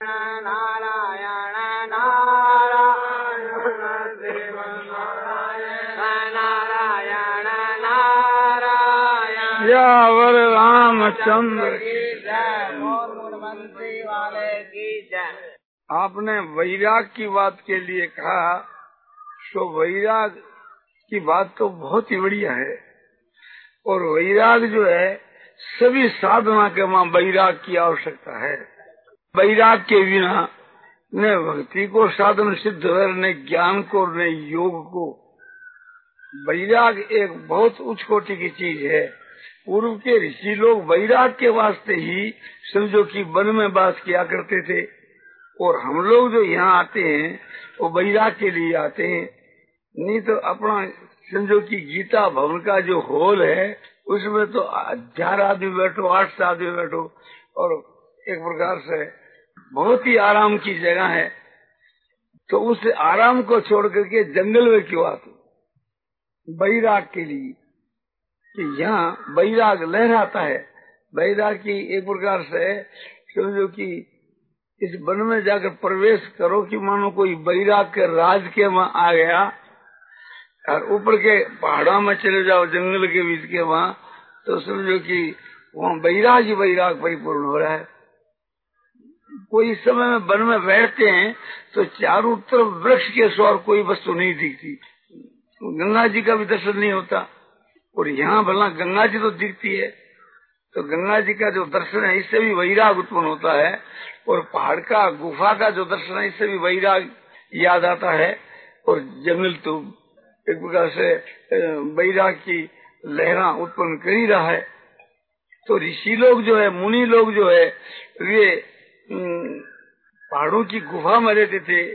यावर रामचंद्र। की जय मोर मुनवंशी वाले की जय। आपने वैराग की बात के लिए कहा तो वैराग की बात तो बहुत ही बढ़िया है। और वैराग जो है सभी साधना के वहाँ वैराग की आवश्यकता है। वैराग के बिना न भक्ति को साधन सिद्ध है, न ज्ञान को, न योग को। वैराग एक बहुत उच्च कोटि की चीज़ है। पूर्व के ऋषि लोग वैराग के वास्ते ही समझो कि वन में बास किया करते थे। और हम लोग जो यहाँ आते हैं, वो वैराग के लिए आते हैं। नहीं तो अपना समझो कि गीता भवन का जो हॉल है, उसमें तो हज़ार आदमी बैठो, आठ आदमी बैठो, और एक प्रकार से बहुत ही आराम की जगह है। तो उस आराम को छोड़ करके जंगल में क्यों आते बैराग के लिए। कि यहाँ बैराग लहराता है। बैराग की एक प्रकार से समझो कि इस वन में जाकर प्रवेश करो कि मानो कोई बैराग के राज के वहाँ आ गया और ऊपर के पहाड़ों में चले जाओ, जंगल के बीच के वहाँ तो समझो कि वहाँ बैराग ही बैराग परिपूर्ण हो रहा है। कोई इस समय में वन में बैठते हैं तो चारों तरफ़ वृक्ष के सौर कोई वस्तु नहीं दिखती। गंगा जी का भी दर्शन नहीं होता। और यहाँ भला गंगा जी तो दिखती है। तो गंगा जी का जो दर्शन है, इससे भी वैराग उत्पन्न होता है। और पहाड़ का, गुफा का जो दर्शन है, इससे भी वैराग याद आता है। और जंगल तो एक प्रकार से वैराग की लहरा उत्पन्न कर ही रहा है। तो ऋषि लोग जो है, मुनि लोग जो है, वे पहाड़ों की गुफा में रहते थे।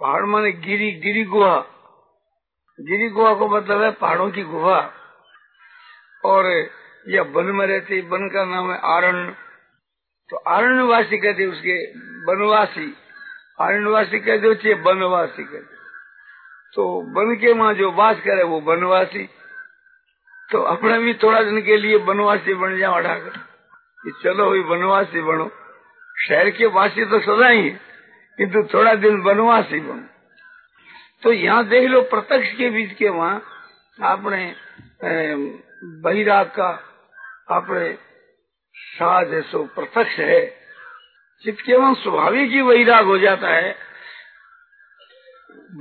पहाड़ माने गिरी गिरी गुहा। गिरी गुहा को मतलब है पहाड़ों की गुफा। और यह वन में रहते वन का नाम है आरण्य। तो आरण्यवासी कहते उसके वनवासी। आरण्यवासी कहते उसे वनवासी कहते तो वन के वहाँ जो वास करे वो वनवासी। तो अपने भी थोड़ा दिन के लिए वनवासी बन जाओ अठाकर चलो भाई, वनवासी बनो। शहर के वासी तो सदा ही किंतु थोड़ा दिन वनवासी बन। तो यहाँ देख लो, प्रत्यक्ष के बीच के वहाँ आपने बहिराग का अपने साज है, सो प्रत्यक्ष है। चित्त के स्वाभाविक ही वैराग हो जाता है।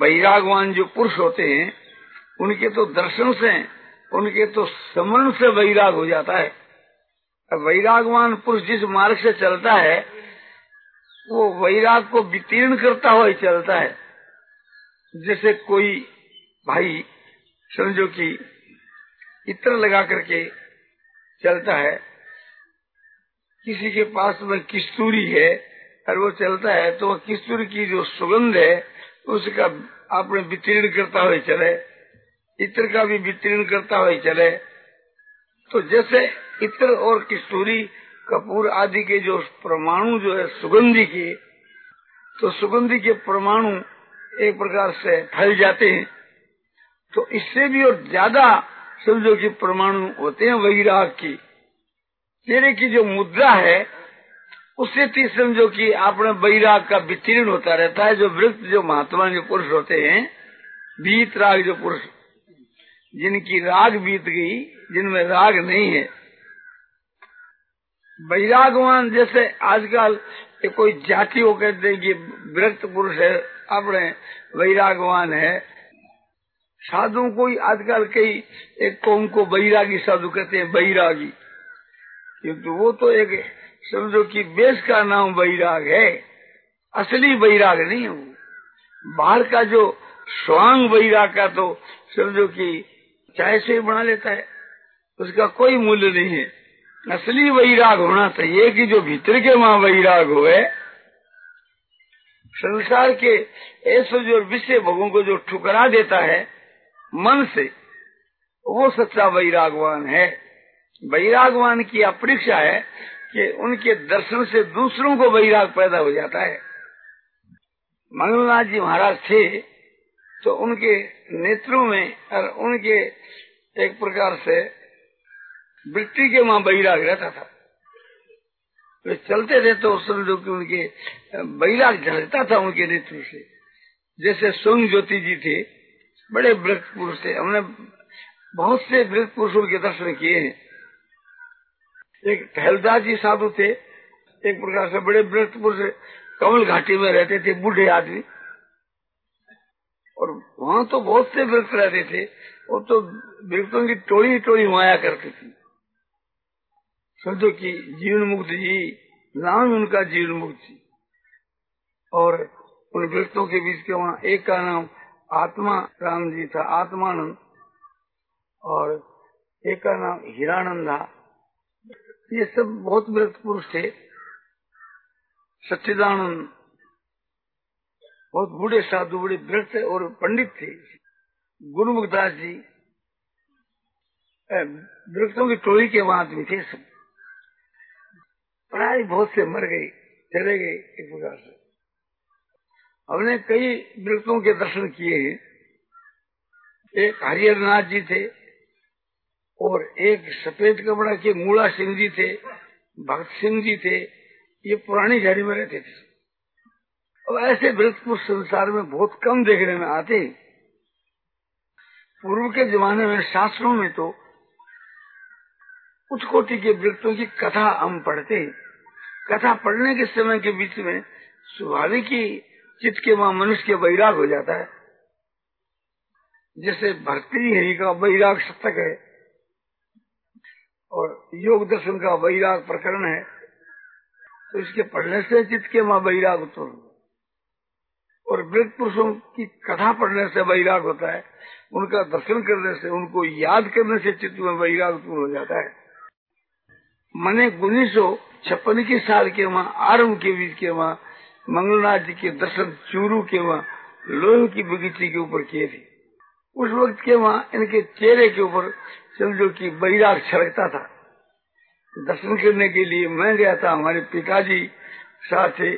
वैरागवान जो पुरुष होते हैं, उनके तो दर्शन से, उनके तो समरण से वैराग हो जाता है। वैरागवान पुरुष जिस मार्ग से चलता है वो वैराग को वितीर्ण करता हुआ चलता है। जैसे कोई भाई समझो कि इत्र लगा करके चलता है, किसी के पास में किस्तूरी है और वो चलता है तो किस्तूरी की जो सुगंध है, उसका आपने वितीर्ण करता हुआ चले, इत्र का भी वितीर्ण करता हुआ चले। तो जैसे इत्र और किस्तूरी कपूर आदि के जो परमाणु जो है, सुगंधी के तो सुगंधी के परमाणु एक प्रकार से फैल जाते हैं। तो इससे भी और ज़्यादा समझो कि परमाणु होते हैं वैराग की। तेरे की जो मुद्रा है, उससे भी समझो कि आपने वैराग का वितीर्ण होता रहता है। जो वृत्त, जो महात्मा जो पुरुष होते हैं बीत राग जो पुरुष, जिनकी राग बीत गई, जिनमें राग नहीं है वैरागवान, जैसे आजकल कोई जाति हो कहते हैं कि विरक्त पुरुष है, अपने वैरागवान है। साधु को आजकल कई, एक कौम को बैरागी साधु कहते हैं बैरागी क्योंकि वो तो एक, समझो कि बेस का नाम बैराग है। असली बैराग नहीं है वो। बाहर का जो स्वांग बैराग का तो समझो कि चाय से बना लेता है। उसका कोई मूल्य नहीं है। असली वैराग होना चाहिए कि जो भीतर के वहाँ वैराग हो संसार के ऐसे जो विषय भोगों को जो ठुकरा देता है, मन से, वो सच्चा वैरागवान है। वैरागवान की अपेक्षा है कि उनके दर्शन से दूसरों को वैराग पैदा हो जाता है। मंगलनाथ जी महाराज थे तो उनके नेत्रों में और उनके एक प्रकार से वृत्ति के वहाँ वैराग रहता था। वे चलते थे तो समझो कि उनके बैराग झलकता था उनके नेतृत्व से। जैसे सोम ज्योति जी थे, बड़े वृक्ष पुरुष थे। हमने बहुत से वृक्ष पुरुषों के दर्शन किए हैं। एक टहलदास जी साधु थे, एक प्रकार से बड़े वृक्ष पुरुष कमल घाटी में रहते थे, बूढ़े आदमी। और वहाँ तो बहुत से वृक्ष रहते थे। वो तो वृक्षों की टोली टोली माया करती थी। समझो कि जीवन मुक्त जी, नाम उनका जीवन मुक्त और उन वृक्षों के बीच के वहाँ एक का नाम आत्मा राम जी था, आत्मानंद। और एक का नाम हीरानंदा ये सब बहुत वृक्ष पुरुष थे। सच्चिदानंद बहुत बूढ़े साधु, बड़े वृक्ष और पंडित थे। गुरुमुखदास जी वृक्षों की टोली के वहाँ आदमी थे सब। प्राय बहुत से मर गए, चले गए एक प्रकार से। हमने कई वृक्षों के दर्शन किए हैं। एक हरिहरनाथ जी थे और एक सफ़ेद कपड़ा के मूला सिंह जी थे, भक्त सिंह जी थे, ये पुरानी झाड़ी में रहते थे। और ऐसे वृक्ष संसार में बहुत कम देखने में आते पूर्व के जमाने में शास्त्रों में तो उच्च कोटि के वृक्षों की कथा हम पढ़ते कथा पढ़ने के समय के बीच में स्वाभाविक ही चित्त के वहाँ मनुष्य के वैराग हो जाता है। जैसे भक्ति हरि का वैराग शतक है और योग दर्शन का वैराग प्रकरण है तो इसके पढ़ने से चित्त के वहाँ वैराग उत्पन्न और वृद्ध पुरुषों की कथा पढ़ने से वैराग होता है, उनका दर्शन करने से, उनको याद करने से चित्त में वैराग उत्पन्न हो जाता है। मैंने उन्नीस सौ छप्पन के साल के वहाँ आरंभ के बीच के वहाँ मंगलनाथ जी के दर्शन चूरू के वहाँ, लोह की बगीचे के ऊपर किए थे। उस वक्त के वहाँ इनके चेहरे के ऊपर समझो की बैराग छलकता था। दर्शन करने के लिए मैं गया था, हमारे पिताजी साथ थे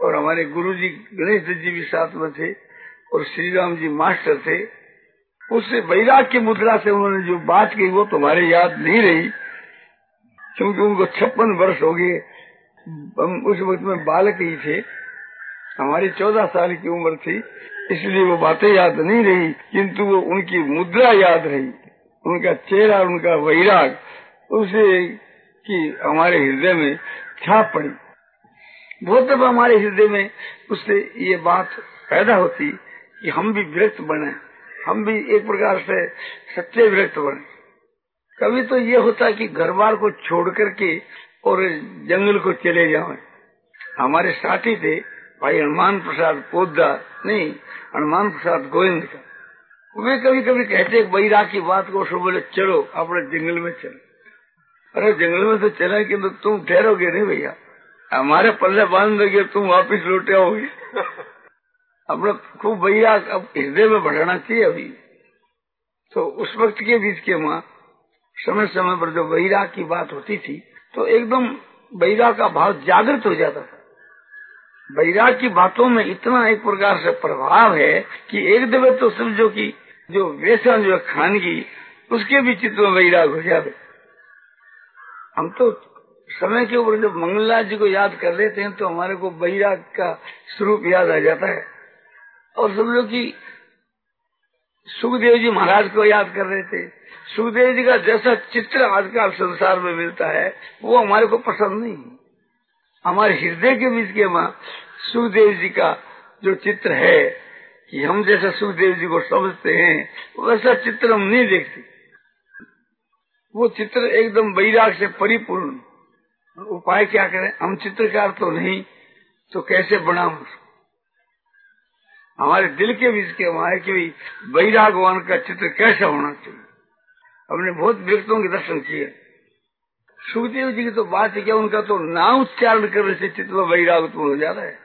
और हमारे गुरु जी गणेश जी भी साथ में थे और श्री राम जी मास्टर थे। उससे बैराग की मुद्रा से उन्होंने जो बात की वो तुम्हारे याद नहीं रही। क्योंकि उनको छप्पन वर्ष हो गए। हम उस वक्त में बालक ही थे। हमारी चौदह साल की उम्र थी। इसलिए वो बातें याद नहीं रही किंतु वो उनकी मुद्रा याद रही। उनका चेहरा उनका वैराग उसे कि हमारे हृदय में छाप पड़ी। बहुत दफ़ा हमारे हृदय में उससे ये बात पैदा होती कि हम भी व्यक्त बने हम भी एक प्रकार से सच्चे व्यक्त बने। कभी तो ये होता कि घर बार को छोड़ करके और जंगल को चले जाओ। हमारे साथी थे, भाई हनुमान प्रसाद पोदार नहीं, हनुमान प्रसाद गोविंद का। वे कभी कभी कहते बैरा की बात को सो बोले, चलो, अपने जंगल में चलो। अरे, जंगल में तो चला कि तो तुम ठहरोगे नहीं भैया? हमारे पल्ले बाँध दोगे तुम वापिस लौटे आओगे। अपना खूब भैया अब हृदय में बढ़ाना चाहिए अभी। तो उस वक्त के बीच के वहाँ समय समय पर जो बैरा की बात होती थी तो एकदम बहिरा का भाव जागृत हो जाता था। बैराग की बातों में इतना एक प्रकार से प्रभाव है कि एक दफे तो समझो कि जो व्यसन, जो खानगी, उसके भी चित्त में बैराग हो जाते हम तो समय के ऊपर जब मंगलनाथ जी को याद कर लेते हैं तो हमारे को बैराग का स्वरूप याद आ जाता है। और समझो कि सुखदेव जी महाराज को याद कर रहे थे सुखदेव जी का जैसा चित्र आजकल संसार में मिलता है, वो हमारे को पसंद नहीं हमारे हृदय के बीच के वहाँ सुखदेव जी का जो चित्र है कि हम जैसा सुखदेव जी को समझते हैं, वैसा चित्र हम नहीं देखते। वो चित्र एकदम बैराग से परिपूर्ण उपाय क्या करें? हम चित्रकार तो नहीं तो कैसे बनाऊ? हमारे दिल के बीच के वहाँ कि बैरागवान का चित्र कैसा होना चाहिए? हमने बहुत व्यक्तों के दर्शन किए। सुखदेव जी की तो बात है क्या उनका तो नाम उच्चारण करने से चित्त में वैराग हो जा रहा है।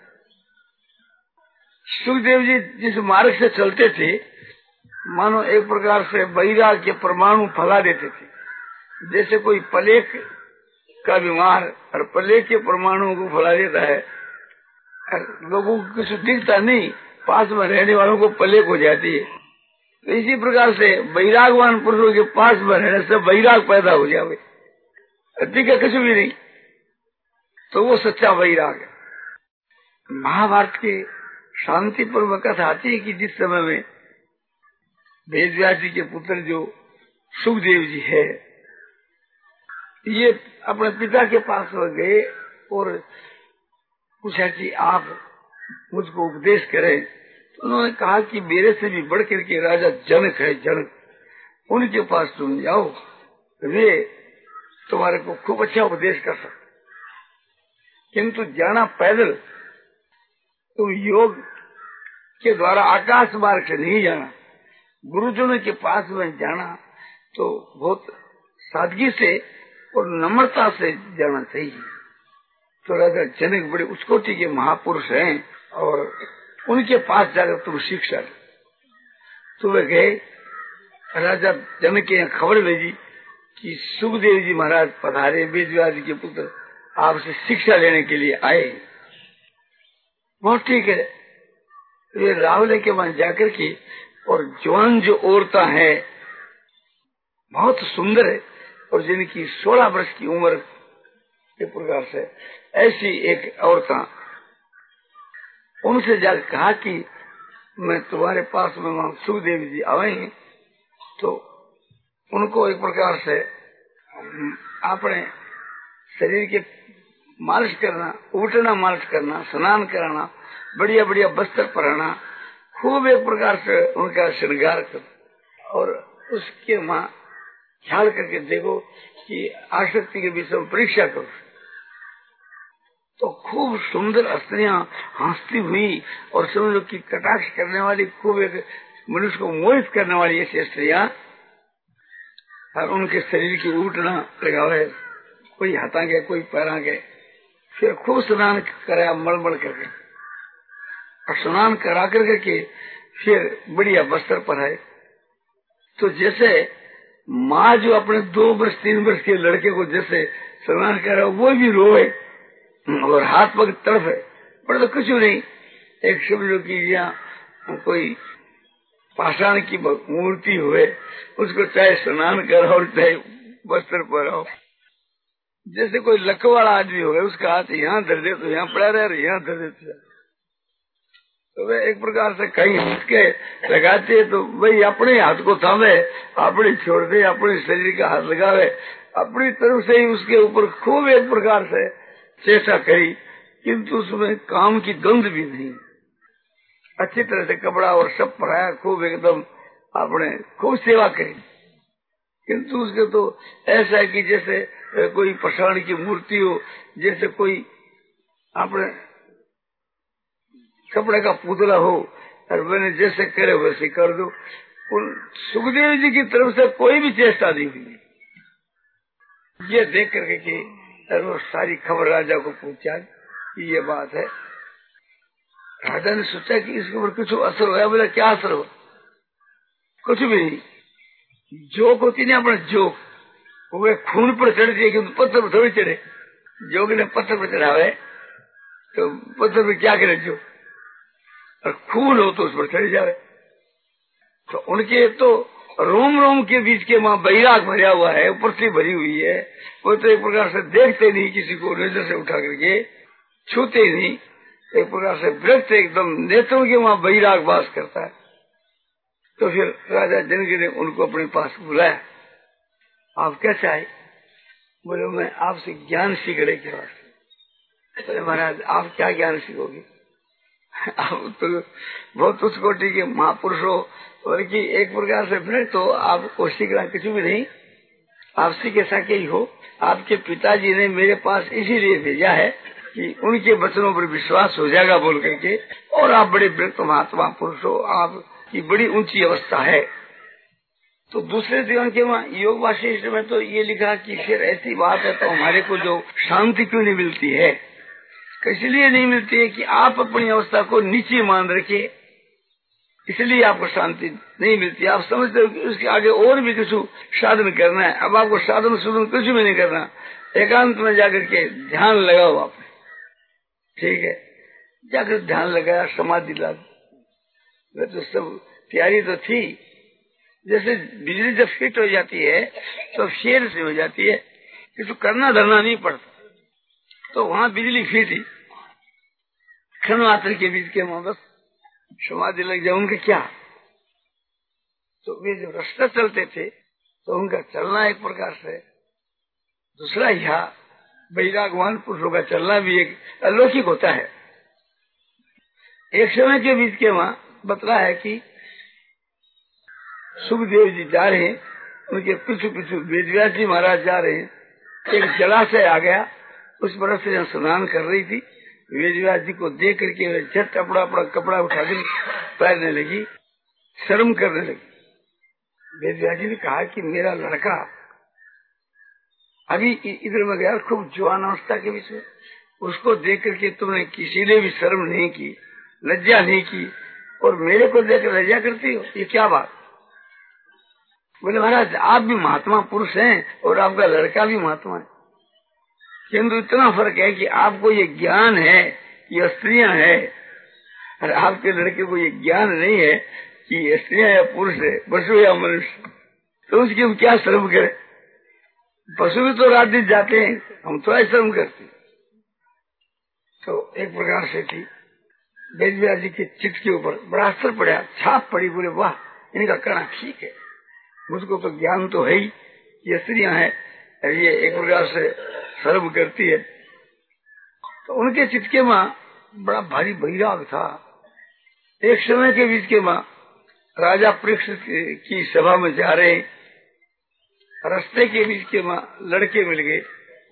सुखदेव जी जिस मार्ग से चलते थे, मानो एक प्रकार से वैराग के परमाणु फैला देते थे। जैसे कोई पलेख का बीमार और पलेख के परमाणु को फैला देता है लोगों को कुछ दिखता नहीं, पास में रहने वालों को पलेख हो जाती है। तो इसी प्रकार से वैरागवान पुरुषों के पास में रहने से वैराग पैदा हो जाए ठीक कुछ भी नहीं। तो वो सच्चा वैराग है। महाभारत की शांति पर्व कथा आती है कि जिस समय में वेदव्यास जी के पुत्र जो सुखदेव जी है, ये अपने पिता के पास गए और पूछा कि आप मुझको उपदेश करें। उन्होंने कहा कि मेरे से भी बढ़ करके राजा जनक है, जनक। उनके पास तुम जाओ, वे तुम्हारे को खूब अच्छा उपदेश कर सकते किंतु जाना पैदल, तुम योग के द्वारा आकाश मार्ग से नहीं जाना। गुरुजनों के पास में जाना तो बहुत सादगी से और नम्रता से जाना चाहिए। तो राजा जनक बड़े उसकोटि के महापुरुष हैं और उनके पास जाकर तुम शिक्षा तो वे गए। राजा जनक के यहाँ खबर भेजी कि सुखदेव जी महाराज पधारे वेदव्यास के पुत्र आपसे शिक्षा लेने के लिए आए बहुत ठीक है। वे राहुल के वहाँ जाकर के और जवान जो औरता है, बहुत सुंदर है और जिनकी सोलह वर्ष की उम्र के प्रकार से ऐसी एक औरता उनसे जाकर कहा कि मैं तुम्हारे पास में वहाँ सुखदेव जी आए तो उनको एक प्रकार से अपने शरीर के मालिश करना उठना मालिश करना, स्नान कराना बढ़िया बढ़िया वस्त्र पहनाना, खूब एक प्रकार से उनका श्रृंगार कर और उसके माँ ख्याल करके देखो कि आसक्ति के विषय में परीक्षा करो। तो खूब सुंदर स्त्रियाँ हंसती हुई और समझो की कटाक्ष करने वाली, खूब एक मनुष्य को मोहित करने वाली ऐसी स्त्रियाँ, और उनके शरीर की उठना लगा है कोई हथा गए कोई पैरा गए फिर खूब स्नान कराया, मलमल करके। और स्नान करा कर के फिर बढ़िया वस्त्र पहनाए। तो जैसे माँ जो अपने दो वर्ष, तीन वर्ष के लड़के को जैसे स्नान करा वो भी रोए। और हाथ पग है पर तो कुछ नहीं। एक समझो की यहाँ कोई पाषाण की मूर्ति हुए उसको चाहे स्नान कराओ चाहे वस्त्र पहनाओ जैसे कोई लक वाला आदमी हो उसका हाथ यहाँ धर दे तो यहाँ पड़ा रहे यहाँ धर दे तो, वे एक प्रकार से कहीं हट के लगाते तो भाई अपने हाथ को थामे अपने छोड़ दे अपने शरीर का हाथ लगावे। अपनी तरफ़ से ही उसके ऊपर खूब एक प्रकार से चेष्टा करी, किंतु उसमें काम की गंध भी नहीं। अच्छी तरह से कपड़ा और सब पढ़ाया खूब एकदम आपने खूब सेवा करी। किंतु उसके तो ऐसा है कि जैसे कोई पसाण की मूर्ति हो, जैसे कोई अपने कपड़े का पुतला हो, और मैंने जैसे करे वैसे कर दो। सुखदेव जी की तरफ़ से कोई भी चेष्टा नहीं हुई। ये देख करके कि वो सारी खबर राजा को पहुँचा ये बात है। राजा ने सोचा कि इसके ऊपर कुछ असर होया। बोला, क्या असर हो कुछ भी नहीं। जोक होती नहीं अपना जोक। वो खून पर चढ़ जाए क्योंकि पत्थर पर थोड़ी चढ़े। जोग ने पत्थर पर चढ़ावे। तो पत्थर पर क्या करे जो और खून हो तो उस पर चढ़ जावे। तो उनके तो रोम रोम के बीच के वहाँ बैराग भरा हुआ है से भरी हुई है। वो तो एक प्रकार से देखते नहीं, किसी को नज़र से उठा करके छूते नहीं। एक प्रकार से वृक्ष एकदम नेत्रों के वहाँ बैराग वास करता है। तो फिर राजा जनक ने उनको अपने पास बुलाया। आप क्या चाहे? बोले, मैं आपसे ज्ञान सीखने के वास्ते महाराज, आप क्या ज्ञान सीखोगे? आप तो बहुत उस कोटि के महापुरुष हो और कि एक प्रकार से फिर तो आपको सीखना कुछ भी नहीं। आपसी के साथ ही हो। आपके पिताजी ने मेरे पास इसीलिए भेजा है कि उनके वचनों पर विश्वास हो जाएगा बोल करके, और आप बड़े वृत्त महात्मा पुरुष हो आपकी बड़ी ऊँची अवस्था है। तो दूसरे जीवन के वहाँ योग वाशिष्ठ में तो ये लिखा कि फिर ऐसी बात है तो हमारे को जो शांति क्यों नहीं मिलती है? इसलिए नहीं मिलती है कि आप अपनी अवस्था को नीचे मान रखे। इसलिए आपको शांति नहीं मिलती। आप समझते हो कि उसके आगे और भी कुछ साधन करना है। अब आपको साधन सुधन कुछ भी नहीं करना। एकांत में जाकर के ध्यान लगाओ आप। ठीक है? जाकर ध्यान लगाया, समाधि ला तो सब तैयारी तो थी। जैसे बिजली जब फिट हो जाती है तो शेर से हो जाती है। किसी करना धरना नहीं पड़ता। तो वहाँ बिजली फिट थी। क्षण मात्र के बीच के वहाँ बस समाधि लग जाए उनका क्या तो वे जो रास्ता चलते थे तो उनका चलना एक प्रकार से दूसरा यहाँ वैरागवान पुरुषों का चलना भी एक अलौकिक होता है एक समय के बीच के वहाँ बतला है कि सुखदेव जी जा रहे हैं उनके पीछू पीछू वेदव्यास जी महाराज जा रहे हैं एक जलाशय आ गया उस पर से स्नान कर रही थी वेदव्यास जी को देख करके झट अपना अपना कपड़ा उठा कर पहनने लगी, शर्म करने लगी। वेदव्यास जी ने कहा कि मेरा लड़का अभी इधर में गया, खूब जवान अवस्था के विषय उसको देख करके तुमने किसी ने भी शर्म नहीं की, लज्जा नहीं की, और मेरे को देख लज्जा करती हो? ये क्या बात? बोले, महाराज, आप भी महात्मा पुरुष हैं और आपका लड़का भी महात्मा है। किंतु इतना फ़र्क है कि आपको ये ज्ञान है कि स्त्रियाँ है, और आपके लड़के को ये ज्ञान नहीं है कि स्त्रियाँ या पुरुष है, पशु या मनुष्य। तो उसकी हम क्या श्रम करें? पशु भी तो रात दिन जाते हैं, हम थोड़ा श्रम करते तो एक प्रकार से थी वेद जी के चित्त के ऊपर बड़ा असर पड़ा, छाप पड़ी, बोले, वाह, इनका कहना ठीक है। मुझको तो ज्ञान तो है ही, ये स्त्रियाँ हैं ये एक प्रकार से सर्व करती है। तो उनके चिटके माँ बड़ा भारी बैराग था। एक समय के बीच के माँ राजा परीक्षित की सभा में जा रहे। रास्ते के बीच के माँ लड़के मिल गए।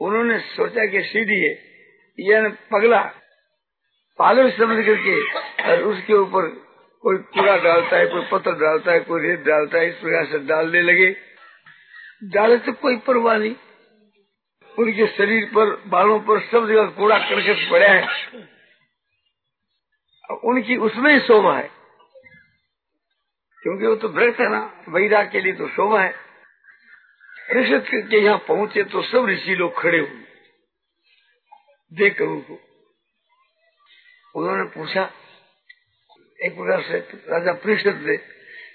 उन्होंने सोचा कि सीधी है। यह पगला पागल समझ करके और उसके ऊपर कोई कूड़ा डालता है, कोई पत्थर डालता है, कोई रेत डालता है, इस प्रकार से डालने लगे। डाले तो कोई परवाह नहीं। उनके शरीर पर, बालों पर सब जगह कूड़ा करकट पड़ा है। उनकी उसमें ही शोभा है। क्योंकि वो तो व्रत है ना, वैराग के लिए तो शोभा है। ऋषि के यहाँ पहुँचे तो सब ऋषि लोग खड़े हुए। देख कर उनको। उन्होंने पूछा, एक प्रकार से राजा पृष्ठ से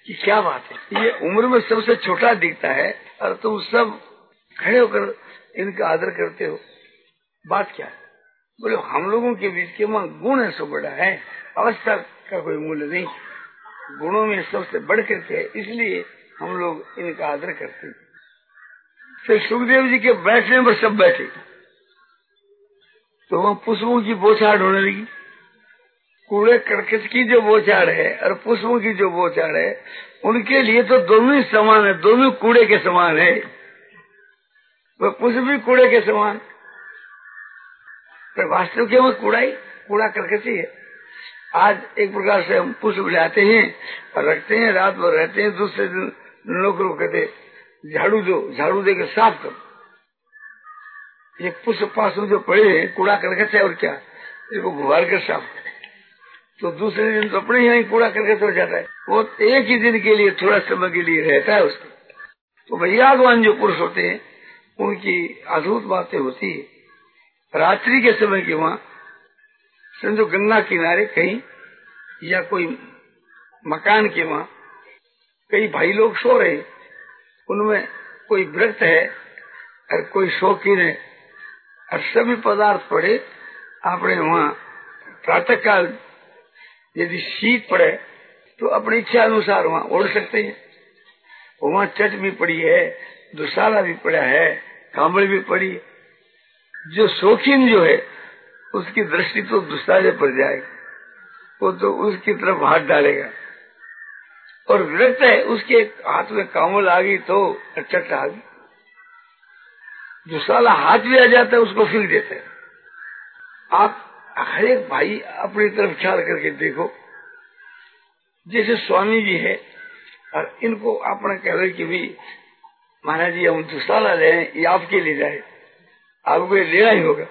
कि क्या बात है? ये उम्र में सबसे छोटा दिखता है और तुम सब खड़े होकर इनका आदर करते हो। बात क्या है? बोले, हम लोगों के बीच के वहाँ गुण है सो बड़ा है। अवस्था का कोई मूल्य नहीं। गुणों में सबसे बढ़ करके है इसलिए हम लोग इनका आदर करते हैं। फिर सुखदेव जी के बैठने पर सब बैठे। तो वहाँ पुष्पों की बोछाड़ होने लगी। कूड़े कड़कच की जो बोचार है और पुष्पों की जो बोचार है, उनके लिए तो दोनों ही समान है, दोनों कूड़े के समान है। वह पुष्प भी कूड़े के समान। पर वास्तव के वो कूड़ा ही, कूड़ा करकची है। आज एक प्रकार से हम पुष्प लाते हैं और रखते हैं, रात भर रहते हैं, दूसरे दिन लोग कहते झाड़ू दो, झाड़ू दे देकर साफ़ करो। ये पुष्प पास में जो पड़े हैं, कूड़ा करकच है और क्या? इसको गुबार कर साफ़ तो दूसरे दिन तो अपने यहाँ कूड़ा करके तो जाता है। वो एक ही दिन के लिए, थोड़ा समय के लिए रहता है उसको। तो वैयागवान जो पुरुष होते हैं उनकी अद्भुत बातें होती है। रात्रि के समय के वहाँ समझो गंगा किनारे कहीं या कोई मकान के वहाँ कई भाई लोग सो रहे उनमें कोई व्रत है और कोई शौकीन है और सभी पदार्थ पड़े। अपने वहाँ प्रातः काल यदि शीत पड़े तो अपनी इच्छा अनुसार वहाँ ओढ़ सकते हैं। वहाँ चट भी पड़ी है, दुशाला भी पड़ा है। कांबड़ भी पड़ी है। जो शौकीन जो है, उसकी दृष्टि तो दुशाले पर जाएगी। वो तो उसकी तरफ़ हाथ डालेगा। और विरक्त है, उसके हाथ में कामल आ गई तो चट आ गई। दुशाला हाथ भी आ जाता है, उसको फिर देते हैं। आप हर एक भाई अपनी तरफ़ ख्याल करके देखो। जैसे स्वामी जी है, और इनको आपने कह रहे कि भी महाराज जी हम दुशाला ले, ये आपके लिए जाए। आपको लेना ही होगा।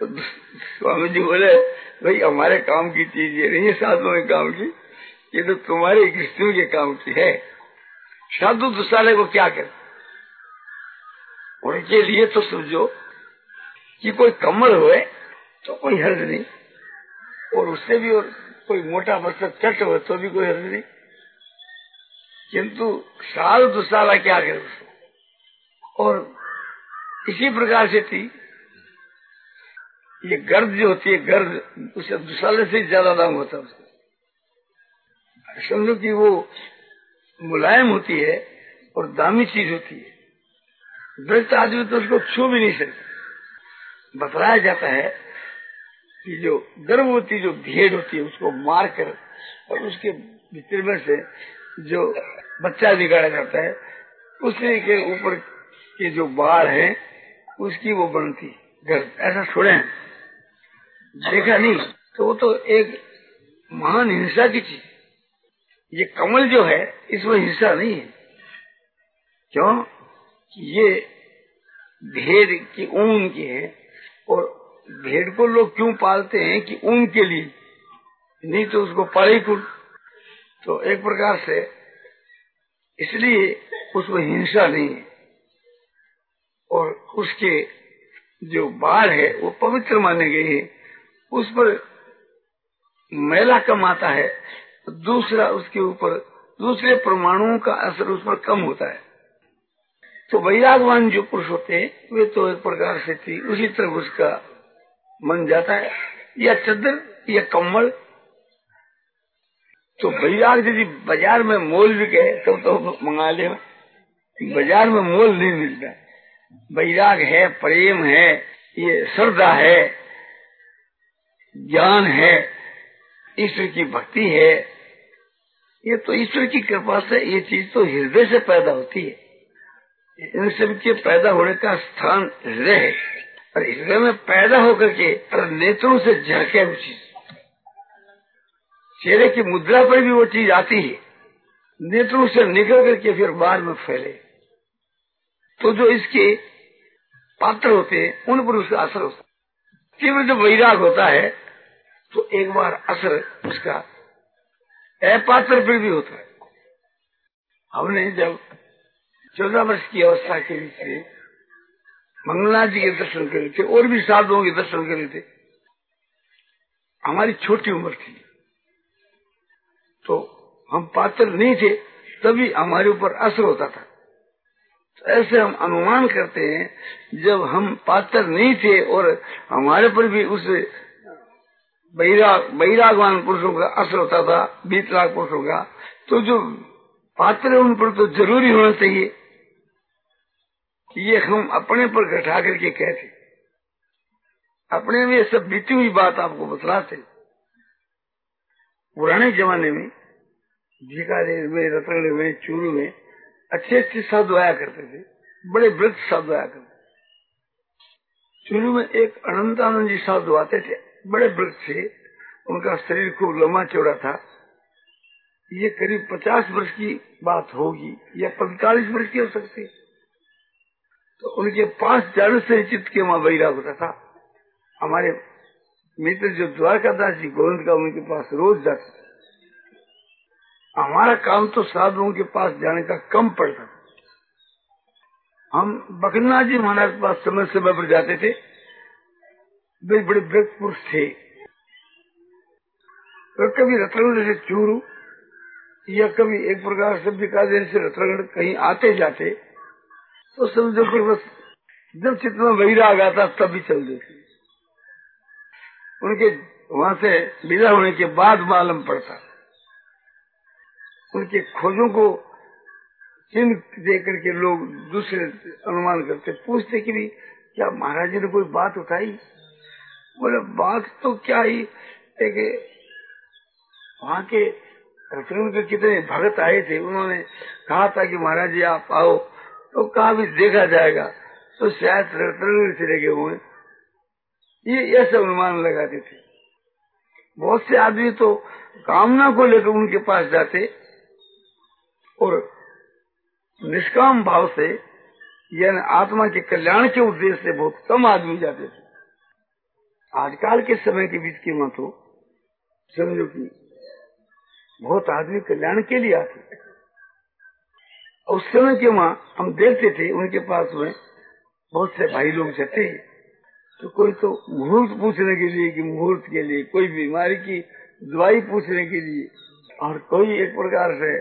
तो स्वामी जी बोले, भाई, हमारे काम की चीज़ ये नहीं है साधुओं के काम की। ये तो तुम्हारे कृष्णों के काम की है। साधु दुशाले को क्या कर? उनके लिए तो समझो कि कोई कमल हुए तो कोई हर्ज नहीं और उससे भी और कोई मोटा मतलब चट हो तो भी कोई हर्ज नहीं किंतु साल दुसाला क्या करे उसको। और इसी प्रकार से थी। ये गर्द जो होती है, गर्द, उसे दुशाले से ज़्यादा दाम होता है उसका। समझो कि वो मुलायम होती है और दामी चीज़ होती है। वृक्ष आदमी तो उसको छू भी नहीं सकते। बतलाया जाता है कि जो गर्भवती जो भेड़ होती है, उसको मार कर और उसके भीतर में से जो बच्चा निकाला जाता है उसी के ऊपर के जो बाढ़ है, उसकी वो बनती घर। ऐसा छोड़े देखा नहीं तो वो तो एक महान हिंसा की चीज़। ये कमल जो है, इसमें हिंसा नहीं है। क्यों? ये भेड़ की ऊन की है, और भेड़ को लोग क्यों पालते हैं कि ऊन के लिए? नहीं तो उसको पाले कुल तो एक प्रकार से इसलिए उसमें हिंसा नहीं है। और उसके जो बाढ़ है, वो पवित्र माने गए है। उस पर मैला कम आता है, दूसरा उसके ऊपर, दूसरे परमाणुओं का असर उस पर कम होता है। तो वैरागवान जो पुरुष होते हैं, वे तो एक प्रकार से थी, उसी तरह उसका मन जाता है। या चद्दर, या कम्बल तो वैराग यदि बाज़ार में मोल भी गए तो, तो मंगा ले। बाज़ार में मोल नहीं मिलता। वैराग है प्रेम है ये श्रद्धा है ज्ञान है ईश्वर की भक्ति है। ये तो ईश्वर की कृपा से ये चीज़ तो हृदय से पैदा होती है। इन सब के पैदा होने का स्थान हृदय है। और हृदय में पैदा होकर के नेत्रों से झलके वो चीज़। चेहरे की मुद्रा पर भी वो चीज़ आती है। नेत्रों से निकल करके फिर बाहर में फैले। तो जो इसके पात्र होते हैं, उन पर उसका असर होता है। तीव्र जब वैराग होता है तो एक बार असर उसका अपात्र पर भी होता है। हमने जब चौदह वर्ष की अवस्था के में मंगलनाथ जी के दर्शन करे थे, और भी साधुओं के दर्शन करे थे, हमारी छोटी उम्र थी। तो हम पात्र नहीं थे, तभी हमारे ऊपर असर होता था। तो ऐसे हम अनुमान करते हैं, जब हम पात्र नहीं थे और हमारे पर भी उस बैरागवान पुरुषों का असर होता था बीस लाख पुरुषों का तो जो पात्र उन पर तो ज़रूरी होना चाहिए ये हम अपने पर घटा करके कहते अपने में सब बीती हुई बात आपको बतलाते पुराने जमाने में भीकानेर में रतन में, चूरू में अच्छे अच्छे साधु आया करते थे, बड़े वृद्ध साधु आया करते चूरू में एक अनंतानंद जी साधु आते थे, बड़े वृद्ध थे, उनका शरीर खूब लंबा चौड़ा था। ये करीब पचास वर्ष की बात होगी, या पैंतालीस वर्ष की हो सकती तो उनके पास जाने से चित्त के वहाँ बैराग होता था। हमारे मित्र जो द्वारकादास जी गोविंद का उनके पास रोज जाते थे हमारा काम तो साधुओं के पास जाने का कम पड़ता हम बकरनाथ जी महाराज के पास समय समय पर जाते थे। वे बड़े व्यक्त पुरुष थे। तो कभी रत्नगढ़ से चूरू, या कभी एक प्रकार से बिकादेर से रत्नगढ़ कहीं आते जाते तो समझो फिर बस जब चित्त में वैराग आता तभी चल देते। उनके वहाँ से विदा होने के बाद मालूम पड़ता। उनके खोजों को चिन्ह दे करके लोग दूसरे अनुमान करते। पूछते कि भी क्या महाराज जी ने कोई बात उठाई? बोले, बात तो क्या ही, एक वहाँ के रतन के कितने भगत आए थे, उन्होंने कहा था कि महाराज जी आप आओ। तो कहा भी देखा जाएगा तो शायद रतन से लगे हुए ये ऐसे अनुमान लगाते थे। बहुत से आदमी तो कामना को लेकर उनके पास जाते और निष्काम भाव से, यानी आत्मा के कल्याण के उद्देश्य से बहुत कम आदमी जाते थे। आजकल के समय के बीच की मत हो समझो कि बहुत आदमी कल्याण के लिए आते उस समय के वहाँ हम देखते थे, उनके पास में बहुत से भाई लोग जाते तो कोई तो मुहूर्त पूछने के लिए कि मुहूर्त के लिए, कोई बीमारी की दवाई पूछने के लिए, और कोई एक प्रकार से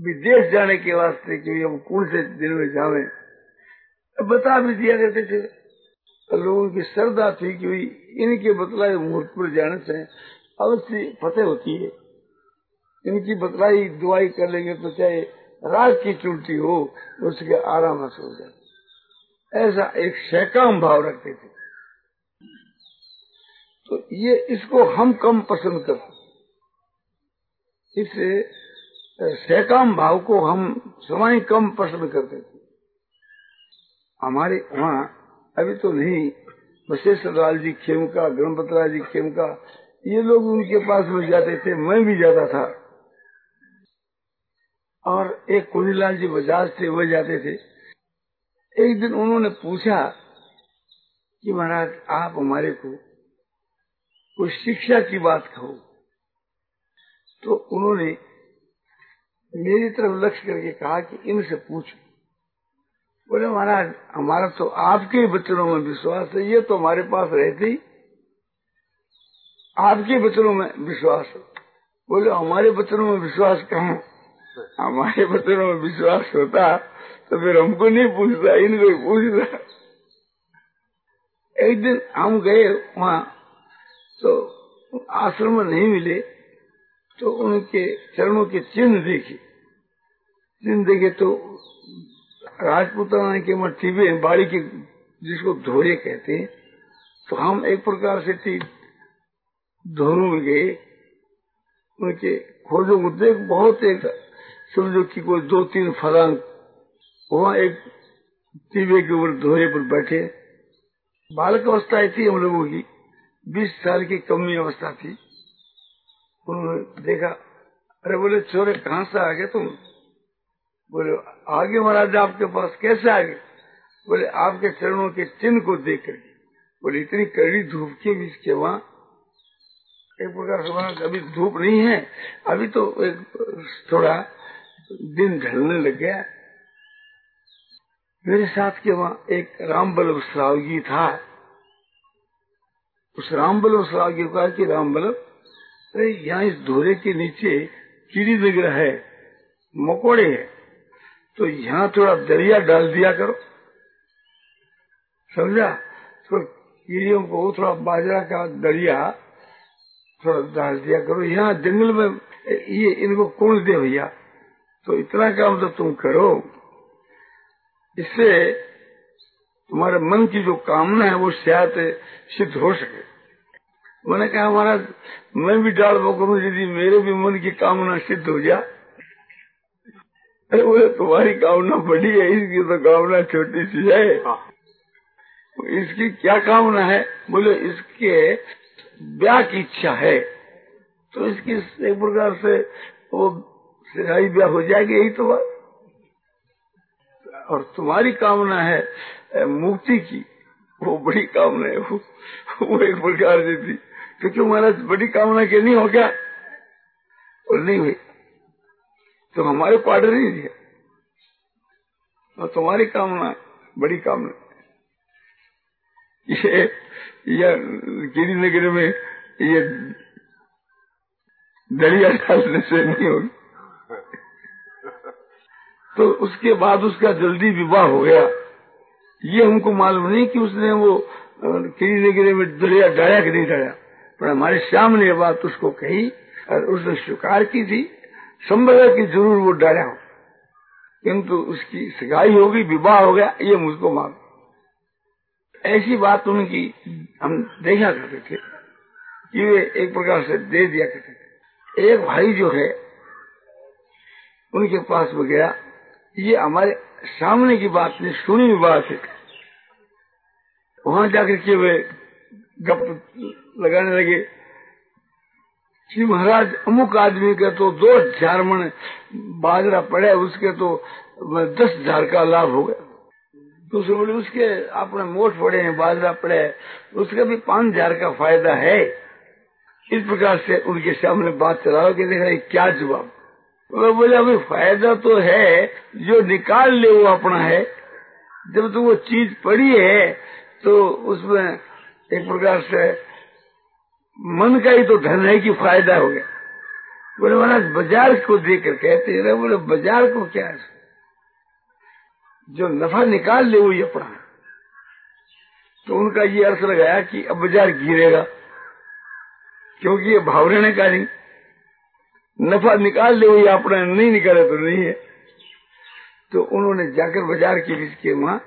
विदेश जाने के वास्ते कि हम कौन से दिन में जावे। बता भी दिया करते थे। लोगों की श्रद्धा थी कि भाई इनके बतलाए मुहूर्त पर जाने से अवश्य फतेह होती है। इनकी बतलाई, दुआई कर लेंगे तो चाहे रात की चुलटी हो, उसके आराम से हो जाए ऐसा एक सहकाम भाव रखते थे। तो ये इसको हम कम पसंद करते इस सहकाम भाव को हम समय कम पसंद करते थे। हमारे वहाँ अभी तो नहीं वशेष लाल जी गणपत लाल जी खेमका ये लोग उनके पास में जाते थे, मैं भी जाता था। और एक कुंजीलाल जी बजाज थे वह जाते थे। एक दिन उन्होंने पूछा कि महाराज, आप हमारे को कोई शिक्षा की बात कहो। तो उन्होंने मेरी तरफ़ लक्ष्य करके कहा कि इनसे पूछो। बोले, महाराज, हमारा तो आपके बच्चों में विश्वास है, ये तो हमारे पास रहते ही। आपके बच्चों में विश्वास है। बोले, हमारे बच्चों में विश्वास कहा हमारे बच्चों में विश्वास होता तो फिर हमको नहीं पूछता, इनको ही पूछता। एक दिन हम गए वहाँ तो आश्रम नहीं मिले तो उनके चरणों के चिन्ह देखे। चिन्ह देखे तो राजपुताना के मट्टी में बाड़ी के जिसको धोरे कहते हैं तो हम एक प्रकार से थी धोरों में गए। उनके खोजों को देख बहुत एक समझो कि कोई दो तीन फलांग, वहाँ एक टीवे के ऊपर धोरे पर बैठे। बालक अवस्था थी हम लोगों की, बीस साल की कमी अवस्था थी। उन्होंने देखा, अरे बोले छोरे कहाँ से आ गए तुम? बोले, आगे महाराज आपके पास कैसे आ गए? बोले, आपके चरणों के चिन्ह को देख करके बोले, इतनी कड़ी धूप के बीच के वहाँ। एक प्रकार से अभी धूप नहीं है, अभी तो एक थोड़ा दिन ढलने लग गया। मेरे साथ के वहाँ एक राम बल्लभ श्रावगी था। उस राम बल्लभ श्रावगी कहा कि राम बल्लभ अरे यहाँ इस धोरे के नीचे कीड़ी नगर है, मकोड़े है तो यहाँ थोड़ा दरिया डाल दिया करो। समझा? तो कीड़ियों को थोड़ा बाजरा का दरिया थोड़ा डाल दिया करो। यहाँ जंगल में, ये इनको कौन दे भैया? तो इतना काम तो तुम करो। इससे तुम्हारे मन की जो कामना है वो शायद सिद्ध हो सके। मैंने कहा महाराज मैं भी डाल करूँ यदि मेरे भी मन की कामना सिद्ध हो जाए अरे बोले तुम्हारी कामना बड़ी है इसकी तो कामना छोटी सी है। इसकी क्या कामना है? बोले इसके ब्याह की इच्छा है। तो इसकी एक प्रकार से वो सिराई ब्याह हो जाएगी यही तो बात। और तुम्हारी कामना है मुक्ति की। वो बड़ी कामना है वो, वो एक प्रकार से थी। तो क्यों महाराज बड़ी कामना के नहीं हो क्या? और नहीं हुई तो हमारे पार्डर ही दिया और तुम्हारी कामना बड़ी कामना ये यह गिरी नगर में ये दरिया डालने से नहीं होगी। तो उसके बाद उसका जल्दी विवाह हो गया। ये हमको मालूम नहीं कि उसने वो किरी नगरे में दरिया डाया कि नहीं डाया। पर हमारे श्याम ने बात उसको कही और उसने स्वीकार की थी। संभव है कि ज़रूर वो डाया हो। किंतु उसकी सगाई होगी विवाह हो गया, ये मुझको मालूम। ऐसी बात उनकी हम देखा करते थे कि वे एक प्रकार से दे दिया करते थे। एक भाई जो है, उनके पास में गया। ये हमारे सामने की बात नहीं, सुनी हुई बात है। वहाँ जाकर के वे गप लगाने लगे। कि महाराज अमुक आदमी के तो दो हज़ार मन बाजरा पड़े, उसके तो दस हज़ार का लाभ हो गया। दूसरे बोले, उसके अपने मोट पड़े हैं, बाजरा पड़े उसका भी पाँच हज़ार का फ़ायदा है। इस प्रकार से उनके सामने बात चलाओ कि देख रहे क्या जवाब। वो बोले, अभी फ़ायदा तो है, जो निकाल ले वो अपना है। जब तो वो चीज़ पड़ी है तो उसमें एक प्रकार से मन का ही तो धन है कि फ़ायदा हो गया। बोले, महाराज, बाज़ार को देकर कहते हैं बोले, बाज़ार को क्या है? जो नफा निकाल ले वो ये अपना तो उनका ये अर्थ लगाया कि अब बाज़ार गिरेगा, क्योंकि ये भाव रहने का नहीं। नफा निकाल ले वही अपना नहीं निकाले तो नहीं है। तो उन्होंने जाकर बाज़ार के बीच के वहाँ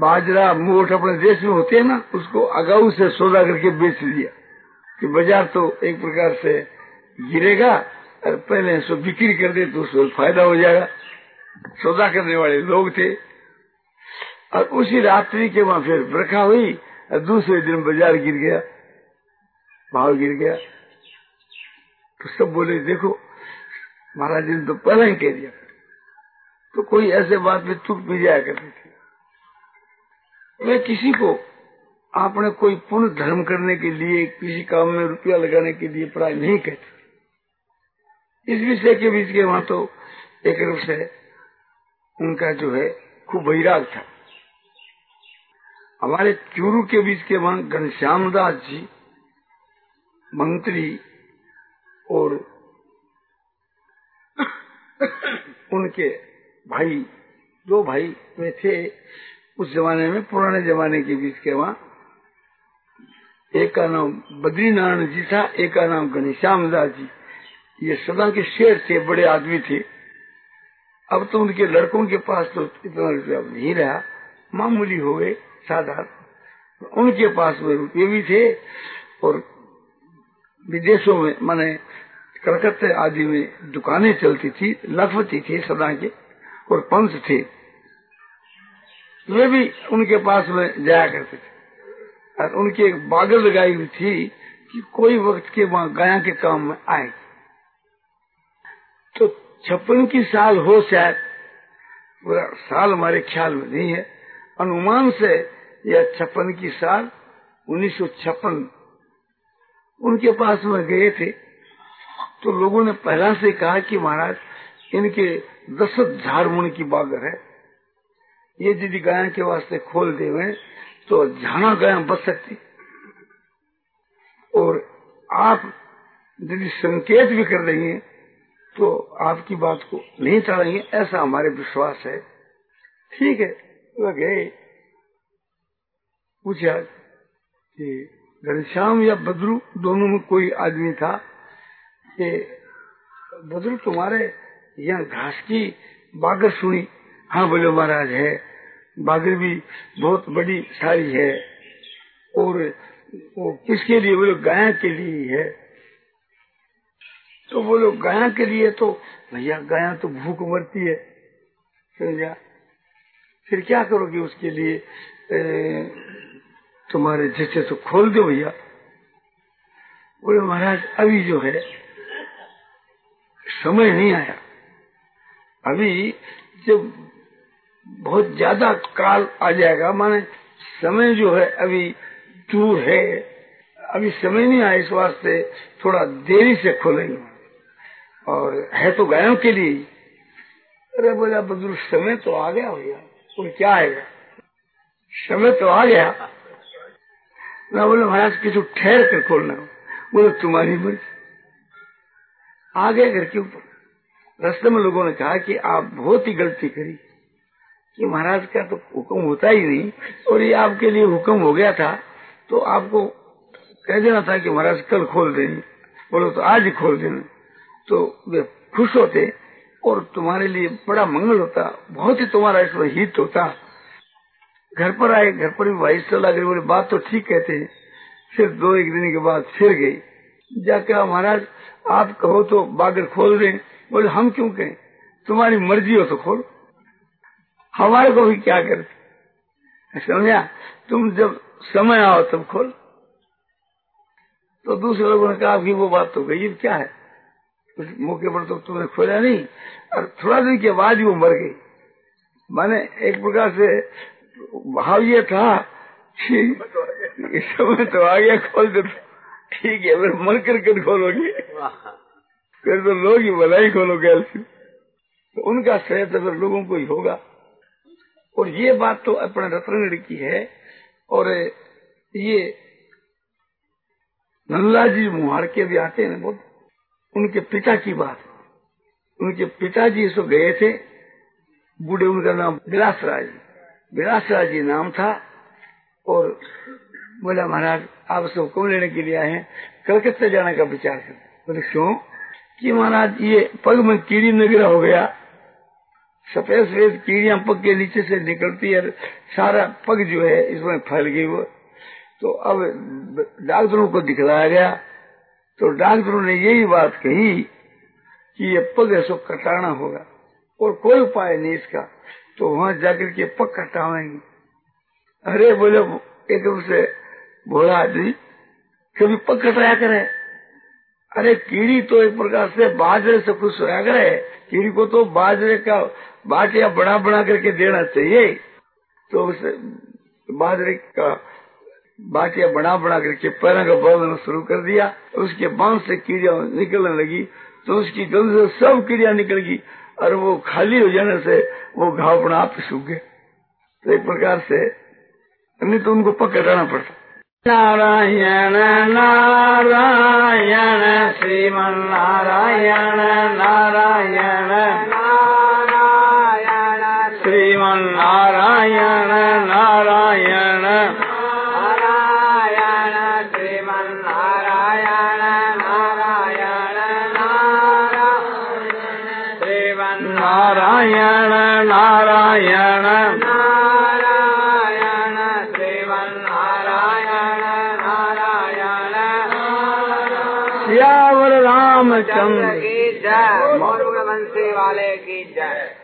बाजरा मोट अपने देश में होते हैं ना, उसको अगाऊ से सौदा करके बेच दिया कि बाज़ार तो एक प्रकार से गिरेगा और पहले सो बिक्री कर दे तो उसको फ़ायदा हो जाएगा। सौदा करने वाले लोग थे। और उसी रात्रि के वहाँ फिर बरखा हुई, और दूसरे दिन बाज़ार गिर गया, भाव गिर गया। तो सब बोले, देखो, महाराज ने तो पहले ही कह दिया। तो कोई ऐसे बात में चुप भी जाया करती थी। वे किसी को, आपने कोई पुण्य धर्म करने के लिए, किसी काम में रुपया लगाने के लिए पढ़ाई नहीं कहते। इस विषय के बीच के वहाँ तो एक रूप से उनका जो है, खूब वैराग था। हमारे चूरू के बीच के वहाँ घनश्याम दास जी, मंत्री और उनके भाई, दो भाई में थे, उस जमाने में, पुराने जमाने के बीच के वहाँ। एक का नाम बद्रीनारायण जी था, एक का नाम घनश्याम दास जी। ये सदा के शेर थे, बड़े आदमी थे। अब तो उनके लड़कों के पास तो इतना रुपया नहीं रहा। मामूली हो गए, साधारण। उनके पास में रुपये भी थे और विदेशों में, माने कलकत्ते आदि में दुकानें चलती थी, लखपति थे सदा के, और पंच थे। वे भी उनके पास में जाया करते थे। और उनकी एक बागल लगाई हुई थी कि कोई वक्त के वहाँ गाया के काम में आए। तो छप्पन की साल हो शायद, पूरा साल हमारे ख्याल में नहीं है। अनुमान से यह छप्पन की साल उन्नीस सौ छप्पन उनके पास वह गए थे। तो लोगों ने पहला से कहा कि महाराज, इनके दशत झारमुण की बागर है। ये यदि गाय के वास्ते खोल दे हुए तो झाना गाय बच सकती। और आप यदि संकेत भी कर देंगे तो आपकी बात को नहीं टालेंगे ऐसा हमारे विश्वास है। ठीक है, वह गए। पूछा कि घनश्याम या बद्रू दोनों में कोई आदमी था कि बद्रू तुम्हारे यहाँ घास की बागर सुनी। हाँ बोले महाराज है। बागर भी बहुत बड़ी सारी है। और वो किसके लिए? बोले गाय के लिए है। तो बोलो गाया के लिए तो भैया गाया तो भूख मरती है समझा। फिर क्या करोगे उसके लिए? ए, तुम्हारे जैसे तो खोल दो भैया। बोले, महाराज, अभी जो है, समय नहीं आया। अभी जब बहुत ज़्यादा काल आ जाएगा, माने समय जो है अभी दूर है। अभी समय नहीं आया, इस वास्ते थोड़ा देरी से खोलेंगे। और है तो गायों के लिए। अरे बोला बदरू समय तो आ गया भैया। क्या आएगा? समय तो आ गया। ना बोले, महाराज किसी ठहर कर खोलना बोले तुम्हारी मर्ज़ी। आ गए घर के ऊपर रास्ते में लोगों ने कहा कि आप बहुत ही गलती करी, कि महाराज का तो हुक्म होता ही नहीं, और ये आपके लिए हुक्म हो गया था तो आपको कह देना था कि महाराज, कल खोल देंगे बोलो तो आज ही खोल देना तो वे खुश होते, और तुम्हारे लिए बड़ा मंगल होता, बहुत ही तुम्हारा इसमें हित होता। घर पर आए, घर पर भी भाई सलाह करी बोले, बात तो ठीक कहते हैं। फिर दो एक दिन के बाद फिर गई। जाके महाराज, आप कहो तो बागर खोल दें। बोले, हम क्यों कहें? तुम्हारी मर्ज़ी हो तो खोलो। हमारे को भी क्या करते समझा? तुम जब समय आओ तब खोल। तो दूसरे लोगों ने कहा वो बात तो गई क्या है? उस मौके पर तो तुमने खोला नहीं, और थोड़ा दिन के बाद वो मर गई। माने एक प्रकार से भाव ये था इस समय तो आ गया खोल दे ठीक है फिर मर कर कर खोलोगे, फिर तो लोग ही भलाई खोलोगे तो उनका श्रेय तो फिर लोगों को ही होगा। और ये बात तो अपने रत्नगढ़ की है, और ये नंदलाल जी मुहार के भी आते हैं बहुत। उनके पिता की बात उनके पिताजी इसको गए थे, बूढ़े उनका नाम विलास राज विलास जी नाम था और बोला, महाराज, आप हुक्म लेने के लिए आए हैं। कलकत्ता जाने का विचार कर बोले, क्यों? कि महाराज, ये पग में कीड़ी नगरा हो गया। सफ़ेद सफ़ेद कीड़ियाँ पग के नीचे से निकलती है सारा पग जो है इसमें फैल गई वो। तो अब डॉक्टरों को दिखलाया गया। तो डॉक्टरों ने यही बात कही कि ये पग ऐसो कटाना होगा। और कोई उपाय नहीं इसका। तो वहाँ जाकर के पग कटावेंगे अरे बोले, एकदम से भोला आदमी कभी पग कटाया करे? अरे कीड़ी तो एक प्रकार से बाजरे से खुश होया करे। कीड़ी को तो बाजरे का बाटिया बना बना करके देना चाहिए। तो उसे बाजरे का बाटिया बना बना करके पैरों का बदलना शुरू कर दिया। उसके बाँस से कीड़िया निकलने लगी। तो उसकी गंध से सब कीड़िया निकल गई। और वो खाली हो जाने से वो घाव अपना आप सूख गए। तो एक प्रकार से नहीं तो उनको पकड़ाना पड़ता। नारायण नारायण श्रीमन नारायण नारायण नारायण। श्रीमन नारायण नारायण श्यावर की जय मोर वंशी वाले की जय